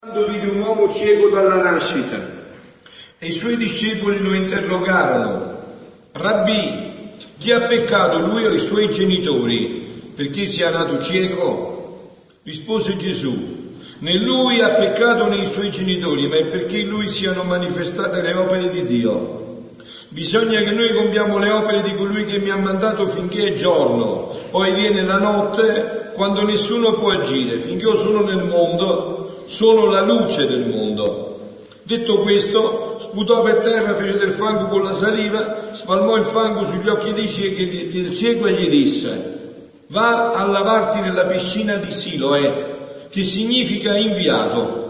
vide un uomo cieco dalla nascita e i suoi discepoli lo interrogarono, Rabbì, chi ha peccato lui o i suoi genitori perché sia nato cieco? Rispose Gesù, né lui ha peccato né i suoi genitori, ma è perché in lui siano manifestate le opere di Dio. Bisogna che noi compiamo le opere di colui che mi ha mandato finché è giorno, poi viene la notte quando nessuno può agire, finché io sono nel mondo sono la luce del mondo. Detto questo, sputò per terra, fece del fango con la saliva, spalmò il fango sugli occhi del cieco e gli disse, va a lavarti nella piscina di Siloe, che significa inviato.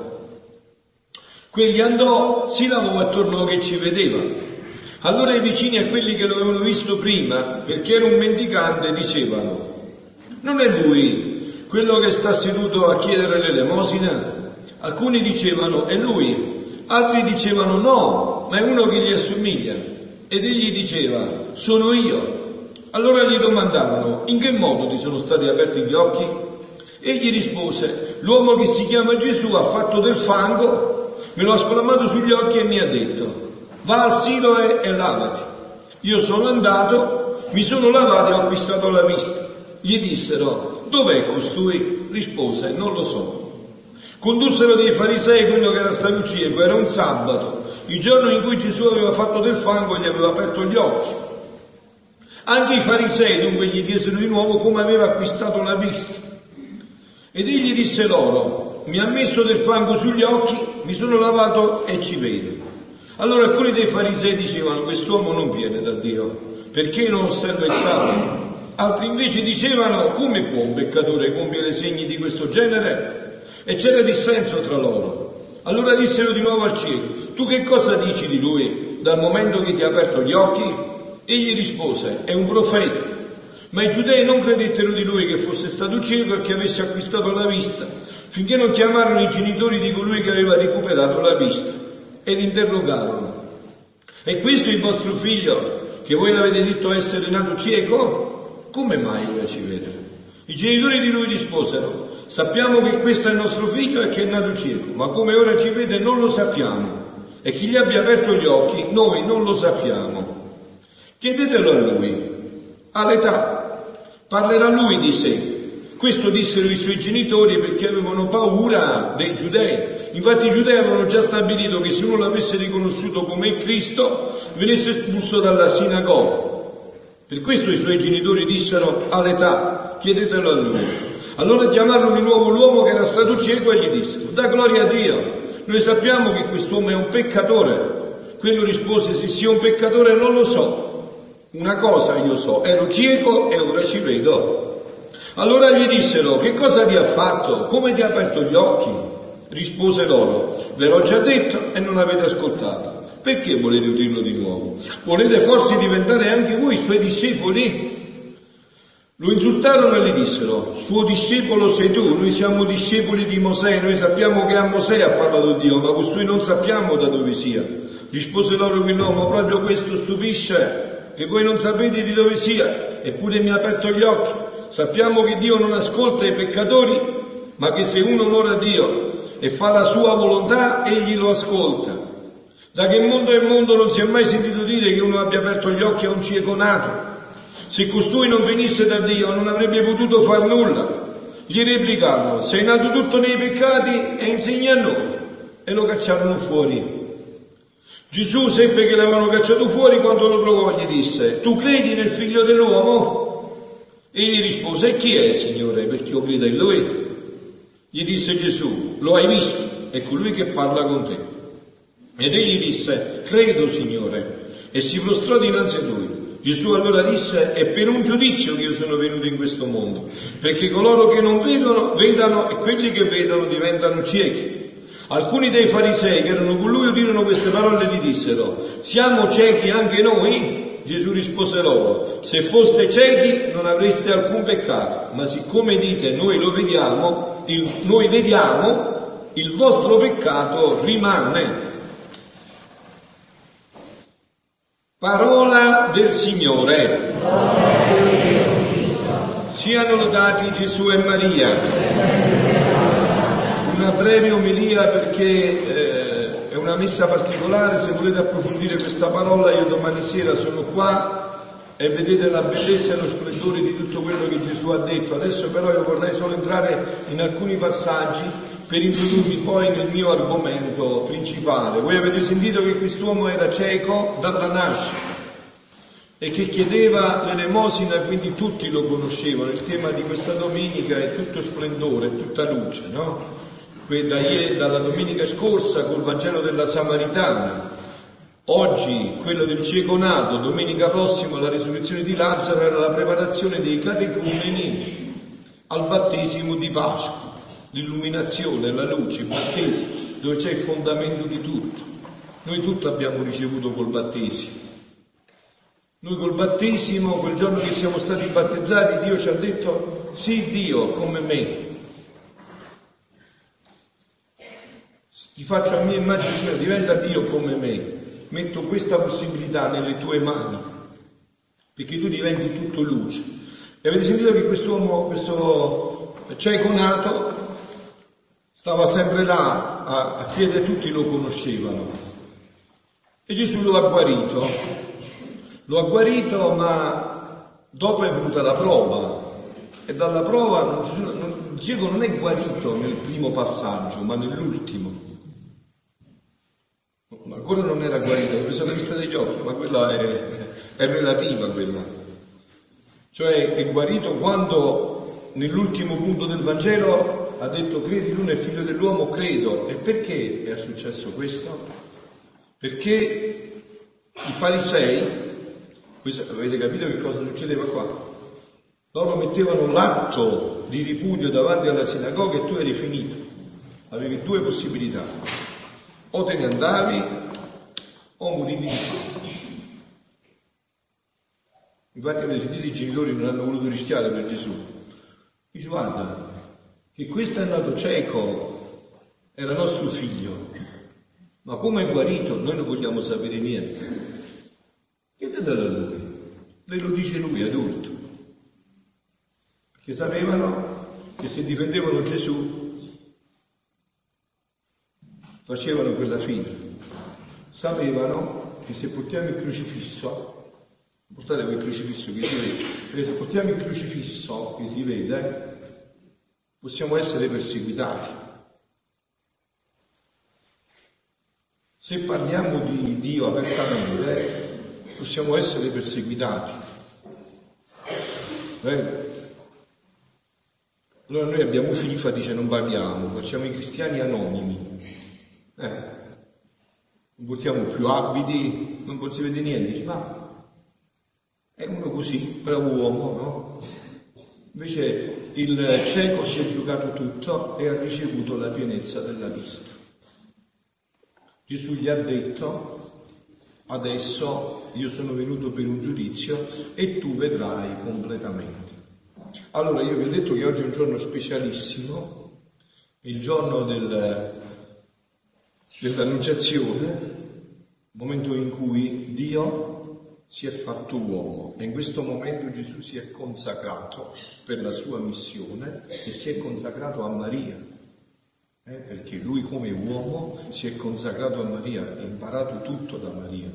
Quegli andò, si lavò attorno che ci vedeva. Allora i vicini a quelli che lo avevano visto prima, perché era un mendicante, dicevano, non è lui quello che sta seduto a chiedere l'elemosina? Alcuni dicevano è lui, altri dicevano no, ma è uno che gli assomiglia. Ed egli diceva sono io. Allora gli domandavano in che modo ti sono stati aperti gli occhi? Egli rispose l'uomo che si chiama Gesù ha fatto del fango, me lo ha spalmato sugli occhi e mi ha detto va al silo e, e lavati. Io sono andato, mi sono lavato e ho acquistato la vista. Gli dissero dov'è costui? Rispose non lo so. Condussero dei farisei quello che era stato cieco, era un sabato, il giorno in cui Gesù aveva fatto del fango e gli aveva aperto gli occhi. Anche i farisei dunque gli chiesero di nuovo come aveva acquistato la vista. Ed egli disse loro, mi ha messo del fango sugli occhi, mi sono lavato e ci vedo. Allora alcuni dei farisei dicevano, quest'uomo non viene da Dio, perché non osserva il sabato? Altri invece dicevano, come può un peccatore compiere segni di questo genere? E c'era dissenso tra loro. Allora dissero di nuovo al cieco, tu che cosa dici di lui dal momento che ti ha aperto gli occhi? Egli rispose, è un profeta. Ma i giudei non credettero di lui che fosse stato cieco e che avesse acquistato la vista, finché non chiamarono i genitori di colui che aveva recuperato la vista e li interrogarono. È questo il vostro figlio che voi l'avete detto essere nato cieco? Come mai ora ci vede? I genitori di lui risposero, Sappiamo che questo è il nostro figlio e che è nato cieco, ma come ora ci vede non lo sappiamo. E chi gli abbia aperto gli occhi, noi non lo sappiamo. Chiedetelo a lui. All'età parlerà lui di sé. Questo dissero i suoi genitori perché avevano paura dei giudei. Infatti i giudei avevano già stabilito che se uno l'avesse riconosciuto come Cristo, venisse espulso dalla sinagoga. Per questo i suoi genitori dissero all'età, chiedetelo a lui. Allora chiamarono di nuovo l'uomo che era stato cieco e gli dissero, da gloria a Dio, noi sappiamo che quest'uomo è un peccatore. Quello rispose, se sia un peccatore non lo so. Una cosa io so, ero cieco e ora ci vedo. Allora gli dissero, che cosa ti ha fatto? Come ti ha aperto gli occhi? Rispose loro, ve l'ho già detto e non avete ascoltato. Perché volete udirlo di nuovo? Volete forse diventare anche voi suoi discepoli? Lo insultarono e gli dissero, suo discepolo sei tu, noi siamo discepoli di Mosè, noi sappiamo che a Mosè ha parlato Dio, ma costui non sappiamo da dove sia. Rispose loro quell'uomo, proprio questo stupisce, che voi non sapete di dove sia, eppure mi ha aperto gli occhi. Sappiamo che Dio non ascolta i peccatori, ma che se uno onora Dio e fa la sua volontà, egli lo ascolta. Da che mondo è mondo non si è mai sentito dire che uno abbia aperto gli occhi a un cieco nato se costui non venisse da Dio non avrebbe potuto far nulla. Gli replicarono, sei nato tutto nei peccati e insegna a noi. E lo cacciarono fuori. Gesù seppe che l'avevano cacciato fuori quando lo trovò gli disse, tu credi nel figlio dell'uomo? Egli rispose, e chi è, Signore, perché io credo in lui? Gli disse Gesù, lo hai visto, è colui che parla con te. Ed egli disse, credo, Signore, e si prostrò dinanzi a lui. Gesù allora disse, è per un giudizio che io sono venuto in questo mondo, perché coloro che non vedono, vedano e quelli che vedono diventano ciechi. Alcuni dei farisei che erano con lui udirono queste parole e gli dissero, siamo ciechi anche noi? Gesù rispose loro, se foste ciechi non avreste alcun peccato, ma siccome dite noi lo vediamo, il, noi vediamo, il vostro peccato rimane. Parola del Signore. Siano lodati Gesù e Maria. una breve omelia perché eh, è una messa particolare, se volete approfondire questa parola io domani sera sono qua e vedete la bellezza e lo splendore di tutto quello che Gesù ha detto. Adesso però io vorrei solo entrare in alcuni passaggi per introdurvi poi nel mio argomento principale. Voi avete sentito che quest'uomo era cieco dalla nascita e che chiedeva l'elemosina, quindi tutti lo conoscevano. Il tema di questa domenica è tutto splendore, tutta luce, no? dalla domenica scorsa col Vangelo della Samaritana, oggi quello del cieco nato, domenica prossima la risurrezione di Lazzaro era la preparazione dei catecumeni al battesimo di Pasqua, l'illuminazione, la luce, il battesimo, dove c'è il fondamento di tutto. Noi tutto abbiamo ricevuto col battesimo. Noi col battesimo, quel giorno che siamo stati battezzati, Dio ci ha detto, sì Dio, come me, ti faccio a mia immagine, diventa Dio come me, metto questa possibilità nelle tue mani, perché tu diventi tutto luce. E avete sentito che quest'uomo, questo cieco nato, stava sempre là, a, a piede tutti lo conoscevano. E Gesù lo ha guarito. Lo ha guarito, ma dopo è venuta la prova. E dalla prova non, non, cieco non è guarito nel primo passaggio, ma nell'ultimo ancora non era guarito, ho preso la vista degli occhi, ma quella è, è relativa quella. Cioè è guarito quando nell'ultimo punto del Vangelo ha detto credi tu nel figlio dell'uomo, credo. E perché è successo questo? Perché i farisei, avete capito che cosa succedeva qua? Loro mettevano l'atto di ripudio davanti alla sinagoga e tu eri finito. Avevi due possibilità. O te ne andavi o morivi di fame. Infatti avete sentito i genitori non hanno voluto rischiare per Gesù. Dice guarda, che questo è nato cieco, era nostro figlio, ma come è guarito noi non vogliamo sapere niente. Chiedetelo a lui, lei lo dice lui adulto, perché sapevano che se difendevano Gesù facevano quella fine. Sapevano che se portiamo il crocifisso, portate quel crocifisso che si vede, se portiamo il crocifisso che si vede, possiamo essere perseguitati. Se parliamo di Dio apertamente, possiamo essere perseguitati. Eh? Allora noi abbiamo FIFA, dice non parliamo, facciamo i cristiani anonimi. Eh? non portiamo più abiti, non si vede niente, dice ma è uno così, bravo uomo, no? Invece il cieco si è giocato tutto e ha ricevuto la pienezza della vista. Gesù gli ha detto, adesso io sono venuto per un giudizio e tu vedrai completamente. Allora io vi ho detto che oggi è un giorno specialissimo, il giorno del, dell'annunciazione, momento in cui Dio si è fatto uomo e in questo momento Gesù si è consacrato per la sua missione e si è consacrato a Maria, eh, perché lui come uomo si è consacrato a Maria, ha imparato tutto da Maria.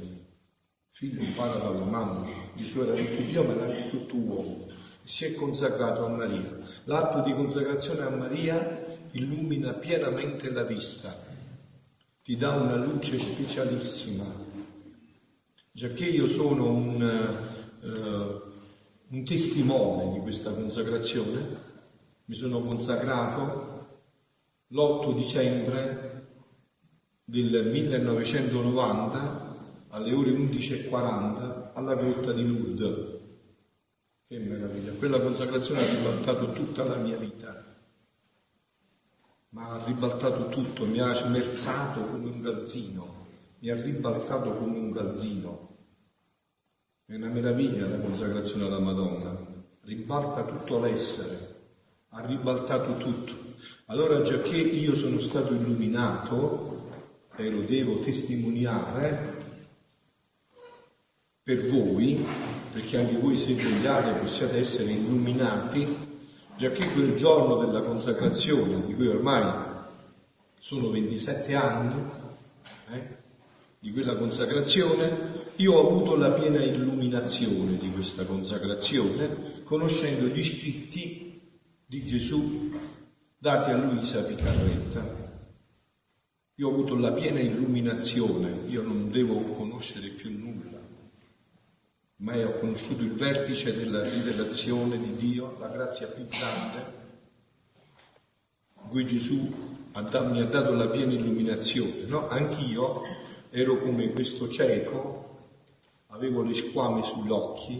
figlio impara dalla mamma, Gesù era tutto Dio ma era tutto uomo, si è consacrato a Maria. L'atto di consacrazione a Maria illumina pienamente la vista, ti dà una luce specialissima, giacché io sono un, uh, un testimone di questa consacrazione, mi sono consacrato l'8 dicembre del 1990 alle ore 11.40 alla grotta di Lourdes. Che meraviglia! Quella consacrazione ha ribaltato tutta la mia vita ma ha ribaltato tutto, mi ha smerzato come un gazzino, mi ha ribaltato come un gazzino. È una meraviglia la consacrazione alla Madonna, ribalta tutto l'essere, ha ribaltato tutto. Allora già che io sono stato illuminato e lo devo testimoniare per voi, perché anche voi se vogliate possiate essere illuminati, già che quel giorno della consacrazione, di cui ormai sono 27 anni eh, di quella consacrazione, io ho avuto la piena illuminazione di questa consacrazione, conoscendo gli scritti di Gesù dati a Luisa Picarretta. Io ho avuto la piena illuminazione, io non devo conoscere più nulla, ma ho conosciuto il vertice della rivelazione di Dio, la grazia più grande, in cui Gesù mi ha dato la piena illuminazione, no? Anch'io ero come questo cieco, avevo le squame sugli occhi,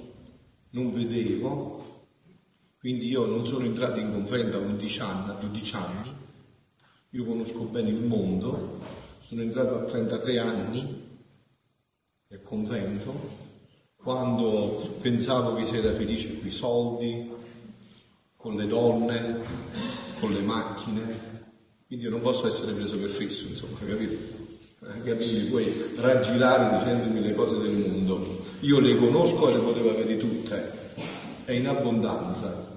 non vedevo, quindi io non sono entrato in convento a 11 anni, a 12 anni, io conosco bene il mondo, sono entrato a 33 anni nel convento, quando pensavo che si era felice con i soldi, con le donne, con le macchine, quindi io non posso essere preso per fisso, insomma, capito? Eh, capito? Puoi raggirare dicendomi le cose del mondo. Io le conosco e le potevo avere tutte, e in abbondanza.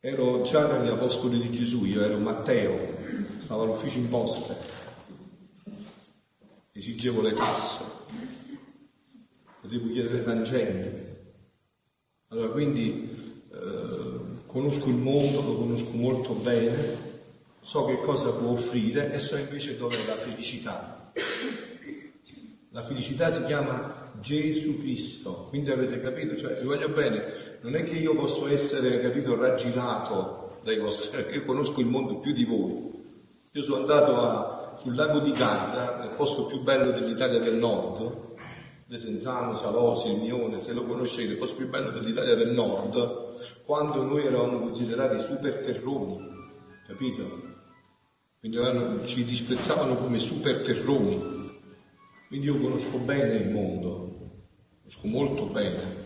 Ero già tra gli apostoli di Gesù, io ero Matteo, stavo all'ufficio imposte, esigevo le tasse, potevo chiedere tangenti. Allora quindi eh, conosco il mondo, lo conosco molto bene, so che cosa può offrire e so invece dove è la felicità. La felicità si chiama Gesù Cristo, quindi avete capito? Cioè, vi voglio bene, non è che io posso essere, capito, raggirato dai vostri, io conosco il mondo più di voi. Io sono andato a, sul lago di Garda, nel posto più bello dell'Italia del Nord, Desenzano, Salosi, Mione, se lo conoscete, il posto più bello dell'Italia del Nord, quando noi eravamo considerati super terroni, capito? Quindi ci disprezzavano come super terroni. Quindi io conosco bene il mondo, conosco molto bene.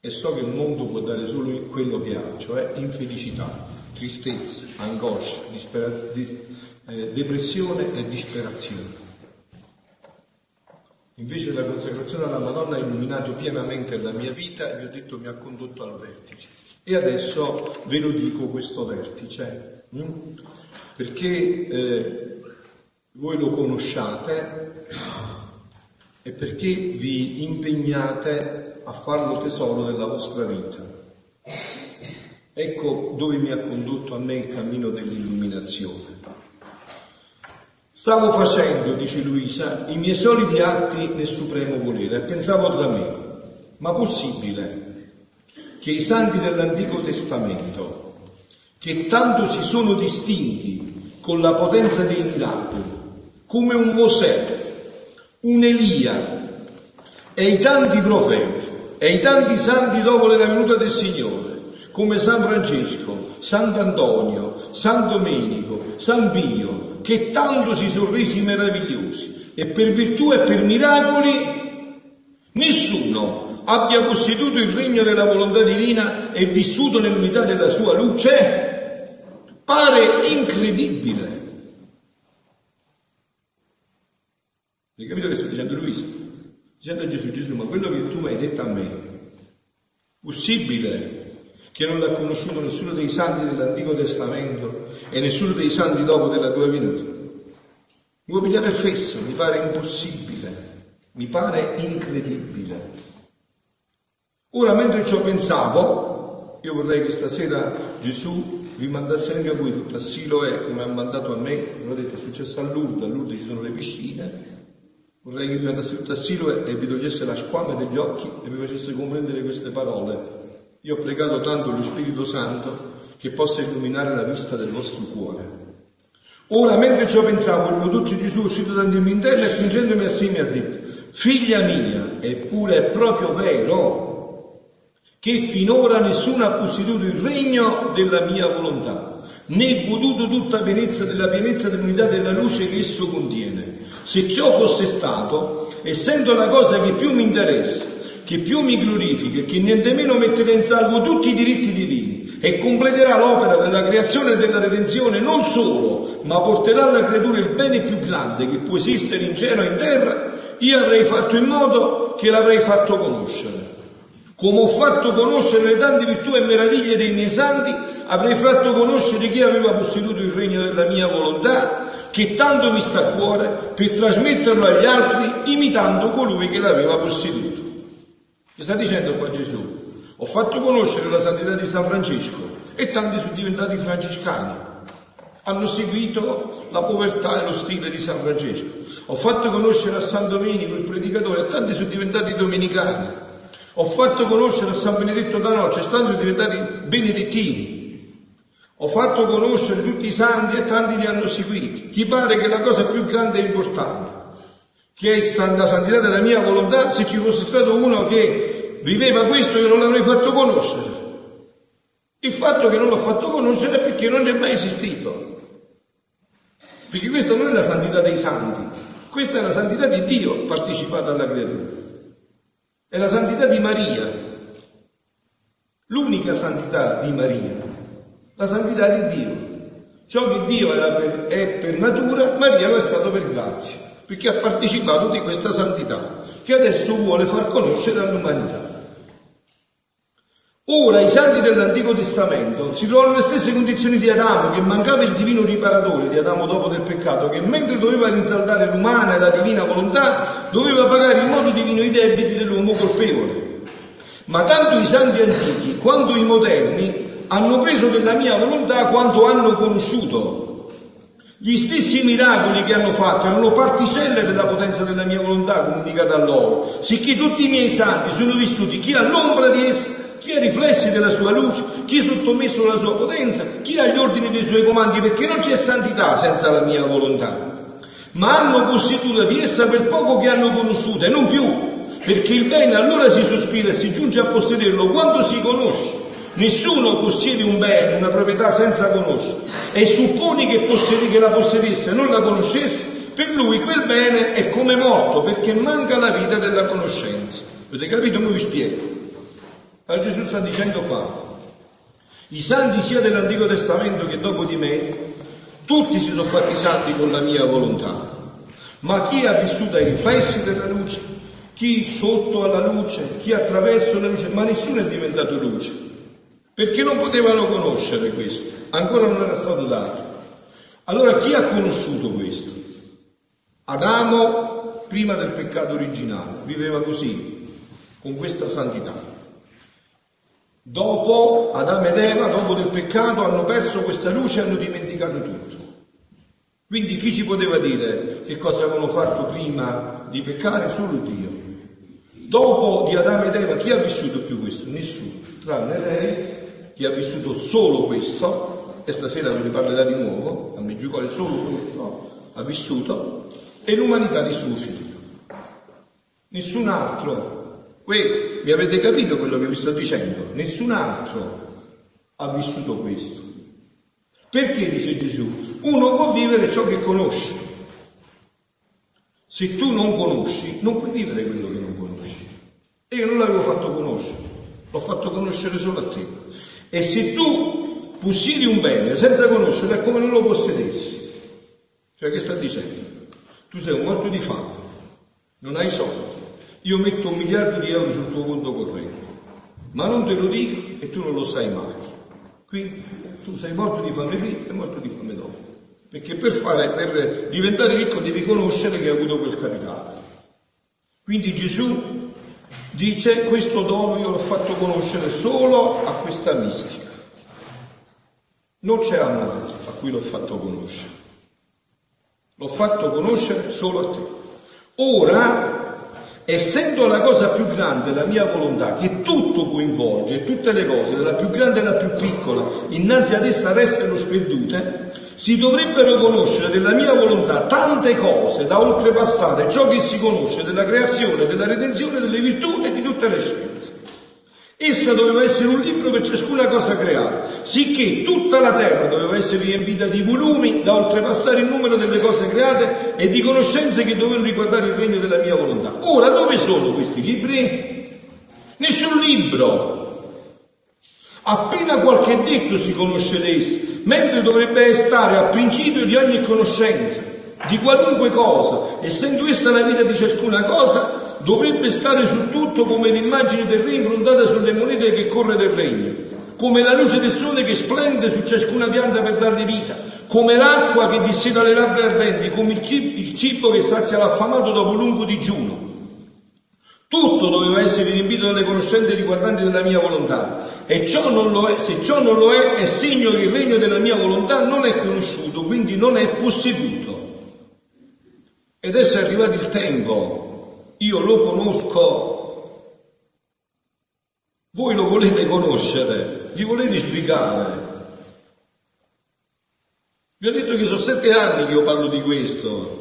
E so che il mondo può dare solo quello che ha, cioè infelicità, tristezza, angoscia, dispera- di, eh, depressione e disperazione. Invece la consacrazione alla Madonna ha illuminato pienamente la mia vita e vi ho detto mi ha condotto al vertice. E adesso ve lo dico questo vertice. Hm? Perché eh, voi lo conosciate e perché vi impegnate a farlo tesoro della vostra vita. Ecco dove mi ha condotto a me il cammino dell'illuminazione. Stavo facendo, dice Luisa, i miei soliti atti nel supremo volere e pensavo tra me, ma possibile che i santi dell'Antico Testamento, che tanto si sono distinti con la potenza dei miracoli, come un Mosè, un Elia e i tanti profeti e i tanti santi dopo la venuta del Signore, come San Francesco, Sant'Antonio, San Domenico, San Pio, che tanto si sono resi meravigliosi. E per virtù e per miracoli nessuno abbia costituito il regno della volontà divina e vissuto nell'unità della sua luce Pare incredibile. Hai capito che sto dicendo Luisa? Dicendo a Gesù, Gesù, ma quello che tu mi hai detto a me, possibile che non l'ha conosciuto nessuno dei santi dell'Antico Testamento e nessuno dei santi dopo della tua venuta? Mi vuoi pigliare fesso, mi pare impossibile, mi pare incredibile. Ora, mentre ci pensavo, io vorrei che stasera Gesù vi mandasse anche a voi tutto a Siloè come ha mandato a me, come ho detto è successo a Lourdes, a Lourdes ci sono le piscine, vorrei che vi mandasse tutto a Siloè e vi togliesse la squama degli occhi e vi facesse comprendere queste parole. Io ho pregato tanto lo Spirito Santo che possa illuminare la vista del vostro cuore. Ora, mentre ciò pensavo, il mio Gesù è uscito dal mio interno e stringendomi assieme ha detto, figlia mia, eppure è proprio vero che finora nessuno ha posseduto il regno della mia volontà, né goduto tutta pienezza della pienezza dell'unità della luce che esso contiene. Se ciò fosse stato, essendo la cosa che più mi interessa, che più mi glorifica e che niente meno metterà in salvo tutti i diritti divini e completerà l'opera della creazione e della redenzione non solo, ma porterà alla creatura il bene più grande che può esistere in cielo e in terra, io avrei fatto in modo che l'avrei fatto conoscere Come ho fatto conoscere le tante virtù e meraviglie dei miei santi, avrei fatto conoscere chi aveva posseduto il regno della mia volontà, che tanto mi sta a cuore, per trasmetterlo agli altri, imitando colui che l'aveva posseduto. Che sta dicendo qua Gesù? Ho fatto conoscere la santità di San Francesco e tanti sono diventati francescani hanno seguito la povertà e lo stile di San Francesco. Ho fatto conoscere a San Domenico, il predicatore, e tanti sono diventati domenicani. Ho fatto conoscere a San Benedetto da Noce, tanti sono diventati benedettini. Ho fatto conoscere tutti i santi e tanti li hanno seguiti. Ti pare che la cosa più grande e importante, che è la santità della mia volontà, se ci fosse stato uno che viveva questo io non l'avrei fatto conoscere. Il fatto che non l'ho fatto conoscere è perché non è mai esistito. Perché questa non è la santità dei santi, questa è la santità di Dio partecipata alla creatura. È la santità di Maria, l'unica santità di Maria, la santità di Dio. Ciò che Dio per, è per natura, Maria lo è stato per grazia, perché ha partecipato di questa santità, che adesso vuole far conoscere all'umanità. Ora i santi dell'Antico Testamento si trovano nelle stesse condizioni di Adamo, che mancava il divino riparatore di Adamo dopo del peccato, che mentre doveva rinsaldare l'umana e la divina volontà, doveva pagare in modo divino i debiti dell'uomo colpevole. Ma tanto i santi antichi quanto i moderni hanno preso della mia volontà quanto hanno conosciuto. Gli stessi miracoli che hanno fatto erano particelle della potenza della mia volontà comunicata a loro, sicché tutti i miei santi sono vissuti chi all'ombra di essa chi ha riflessi della sua luce, chi è sottomesso alla sua potenza, chi ha gli ordini dei suoi comandi, perché non c'è santità senza la mia volontà. Ma hanno posseduta di essa per poco che hanno conosciuta e non più, perché il bene allora si sospira e si giunge a possederlo quando si conosce. Nessuno possiede un bene, una proprietà senza conoscere e supponi che, possedi, che la possedesse e non la conoscesse, per lui quel bene è come morto perché manca la vita della conoscenza. Avete capito? Io vi spiego. Allora Gesù sta dicendo qua, i santi sia dell'Antico Testamento che dopo di me, tutti si sono fatti santi con la mia volontà, ma chi ha vissuto ai riflessi della luce, chi sotto alla luce, chi attraverso la luce, ma nessuno è diventato luce, perché non potevano conoscere questo, ancora non era stato dato. Allora chi ha conosciuto questo? Adamo, prima del peccato originale, viveva così, con questa santità. Dopo Adamo ed Eva, dopo del peccato, hanno perso questa luce e hanno dimenticato tutto. Quindi chi ci poteva dire che cosa avevano fatto prima di peccare? Solo Dio. Dopo di Adamo ed Eva, chi ha vissuto più questo? Nessuno, tranne lei, che ha vissuto solo questo, e stasera ve ne parlerà di nuovo, a Meggiugorio solo questo, ha vissuto, e l'umanità di suo figlio. Nessun altro voi mi avete capito quello che vi sto dicendo? Nessun altro ha vissuto questo. Perché dice Gesù? Uno può vivere ciò che conosce. Se tu non conosci, non puoi vivere quello che non conosci. E io non l'avevo fatto conoscere, l'ho fatto conoscere solo a te. E se tu possiedi un bene senza conoscerlo, è come non lo possedessi. Cioè che sta dicendo? Tu sei un morto di fame, non hai soldi, io metto un miliardo di euro sul tuo conto corrente, ma non te lo dico e tu non lo sai mai. Quindi tu sei morto di fame prima e morto di fame dopo. Perché per, fare, per diventare ricco devi conoscere che hai avuto quel capitale. Quindi Gesù dice questo dono io l'ho fatto conoscere solo a questa mistica. Non c'è amore a cui l'ho fatto conoscere. L'ho fatto conoscere solo a te. Ora essendo la cosa più grande la mia volontà, che tutto coinvolge, tutte le cose, dalla più grande alla più piccola, innanzi ad essa restano sperdute, si dovrebbero conoscere della mia volontà tante cose da oltrepassare ciò che si conosce della creazione, della redenzione, delle virtù e di tutte le scienze. Essa doveva essere un libro per ciascuna cosa creata, sicché tutta la terra doveva essere riempita di volumi da oltrepassare il numero delle cose create e di conoscenze che dovevano riguardare il regno della mia volontà. Ora, dove sono questi libri? Nessun libro. Appena qualche detto si conosce essi, mentre dovrebbe stare a principio di ogni conoscenza, di qualunque cosa, essendo essa la vita di ciascuna cosa, dovrebbe stare su tutto come l'immagine del re improntata sulle monete che corre del regno, come la luce del sole che splende su ciascuna pianta per darle vita, come l'acqua che disseta le labbra ardenti, come il cibo, il cibo che sazia l'affamato dopo lungo digiuno. Tutto doveva essere riempito dalle conoscenze riguardanti della mia volontà. E ciò non lo è, se ciò non lo è, è segno che il regno della mia volontà non è conosciuto, quindi non è posseduto. Ed adesso è arrivato il tempo, io lo conosco, voi lo volete conoscere, gli volete spiegare. Vi ho detto che sono sette anni che io parlo di questo.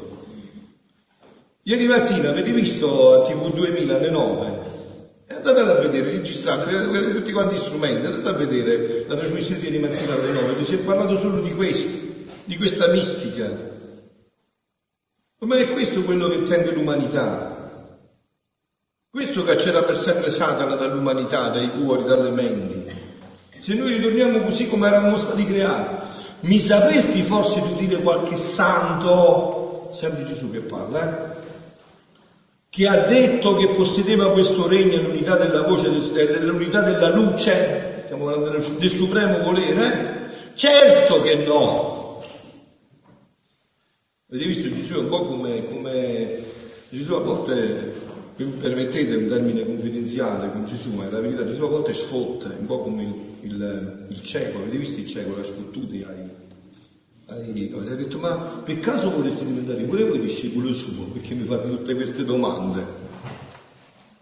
Ieri mattina avete visto a TV 2000 alle 9? Andate a vedere, registrate, tutti quanti gli strumenti, andate a vedere la trasmissione di ieri mattina alle 9, si è parlato solo di questo, di questa mistica. Ma è questo quello che tende l'umanità. Questo caccerà per sempre Satana dall'umanità, dai cuori, dalle menti. Se noi ritorniamo così come eravamo stati creati, mi sapresti forse tu dire qualche santo, sempre Gesù che parla, eh? che ha detto che possedeva questo regno l'unità della voce, l'unità della luce, del supremo volere? Certo che no, Avete visto Gesù è un po' come, come Gesù a volte, permettete un termine confidenziale con Gesù, ma la verità, Gesù a volte sfotta, un po' come il, il, il cieco, avete visto il cieco, la sfottuti ai, ai, ha detto ma per caso volete diventare pure voi discepolo suo perché mi fate tutte queste domande?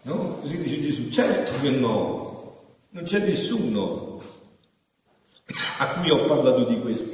No? Così dice Gesù, certo che no, non c'è nessuno a cui ho parlato di questo.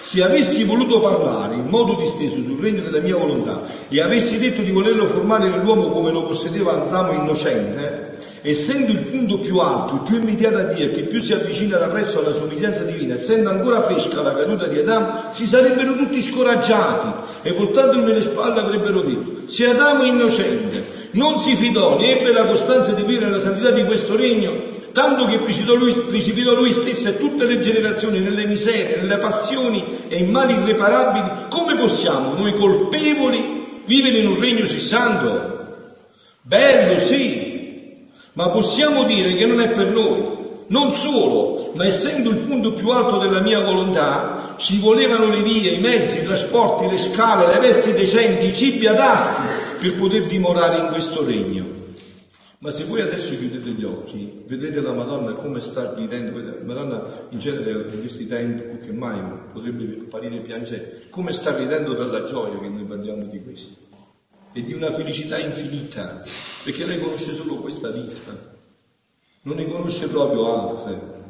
Se avessi voluto parlare in modo disteso sul regno della mia volontà e avessi detto di volerlo formare nell'uomo come lo possedeva Adamo innocente, essendo il punto più alto, il più immediato a Dio e che più si avvicina dal resto alla somiglianza divina, essendo ancora fresca la caduta di Adamo, si sarebbero tutti scoraggiati e voltandomi le spalle avrebbero detto, se Adamo è innocente, non si fidò né ebbe la costanza di vivere la santità di questo regno, tanto che precipitò lui, precipitò lui stesso e tutte le generazioni nelle miserie, nelle passioni e in mali irreparabili, come possiamo noi colpevoli vivere in un regno sì santo? Bello, sì, ma possiamo dire che non è per noi. Non solo, ma essendo il punto più alto della mia volontà, ci volevano le vie, i mezzi, i trasporti, le scale, le vesti decenti, i cibi adatti per poter dimorare in questo regno. Ma se voi adesso chiudete gli occhi, vedrete la Madonna come sta ridendo, Madonna in genere in questi tempi più che mai potrebbe apparire piangere, come sta ridendo dalla gioia che noi parliamo di questo e di una felicità infinita, perché lei conosce solo questa vita, non ne conosce proprio altre.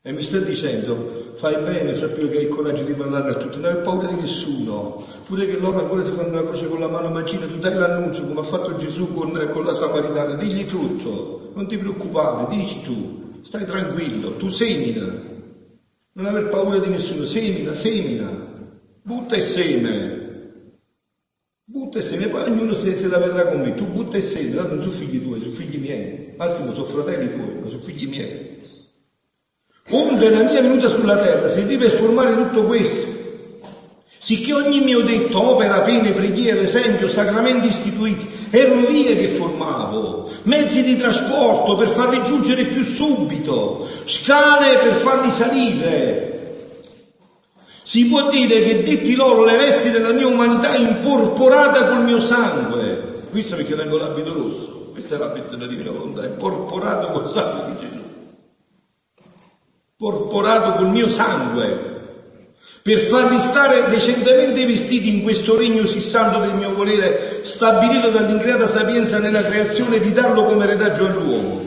E mi sta dicendo, fai bene, sappi che hai il coraggio di parlare a tutti, non hai paura di nessuno, pure che loro ancora ti fanno una croce con la mano mancina, tu dai l'annuncio come ha fatto Gesù con, con la Samaritana, digli tutto, non ti preoccupare, dici tu, stai tranquillo, tu semina, non aver paura di nessuno, semina, semina, butta il seme, butta il seme, poi ognuno se, se la vedrà con me, tu butta il seme, tanto non sono figli tuoi, sono figli miei, massimo sono fratelli tuoi, ma sono figli miei. Onde la mia venuta sulla terra si deve formare tutto questo, sicché ogni mio detto, opera, pene, preghiere, esempio, sacramenti istituiti, erano vie che formavo, mezzi di trasporto per farli giungere più subito, scale per farli salire. Si può dire che detti loro le vesti della mia umanità imporporata col mio sangue, visto perché tengo l'abito rosso, questa è l'abito della divina volontà, imporporato col sangue di Gesù porporato col mio sangue, per farli stare decentemente vestiti in questo regno sì santo del mio volere, stabilito dall'increata sapienza nella creazione, di darlo come retaggio all'uomo.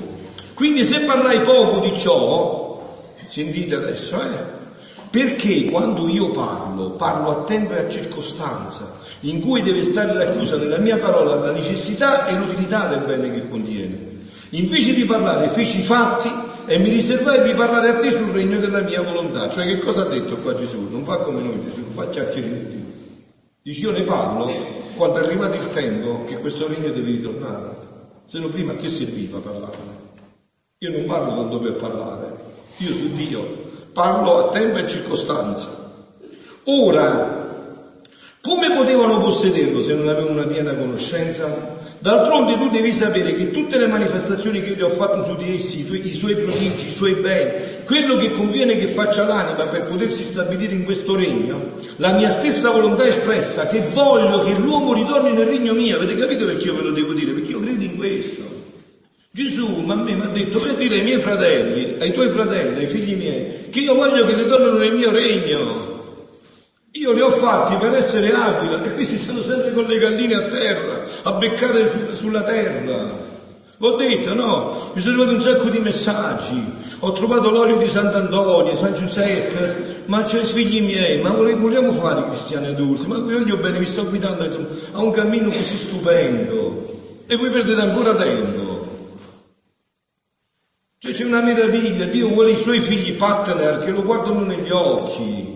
Quindi se parlai poco di ciò, sentite adesso, eh? Perché quando io parlo, parlo a tempo e a circostanza, in cui deve stare racchiusa nella mia parola la necessità e l'utilità del bene che contiene. Invece di parlare feci i fatti e mi riservai di parlare a te sul regno della mia volontà. Cioè che cosa ha detto qua Gesù? Non fa come noi Gesù, fa chiacchieretti. Dice io ne parlo quando è arrivato il tempo che questo regno deve ritornare. Se no prima che serviva parlarne? Io non parlo tanto per parlare, io su Dio parlo a tempo e circostanza. Ora, come potevano possederlo se non avevo una piena conoscenza? D'altronde tu devi sapere che tutte le manifestazioni che io ho fatto su di essi, i suoi prodigi, i suoi beni, quello che conviene che faccia l'anima per potersi stabilire in questo regno, la mia stessa volontà espressa, che voglio che l'uomo ritorni nel regno mio, avete capito perché io ve lo devo dire? Perché io credo in questo. Gesù a me mi ha detto per dire ai miei fratelli, ai tuoi fratelli, ai figli miei, che io voglio che ritornino nel mio regno. Io li ho fatti per essere aquila e questi stanno sempre con le galline a terra, a beccare su, sulla terra. L'ho detto, no? Mi sono arrivato un sacco di messaggi. Ho trovato l'olio di Sant'Antonio, San Giuseppe, ma c'è i figli miei, ma vogliamo fare i cristiani adulti? Ma vi voglio bene, vi sto guidando a un cammino così stupendo. E voi perdete ancora tempo. Cioè c'è una meraviglia, Dio vuole i suoi figli partner che lo guardano negli occhi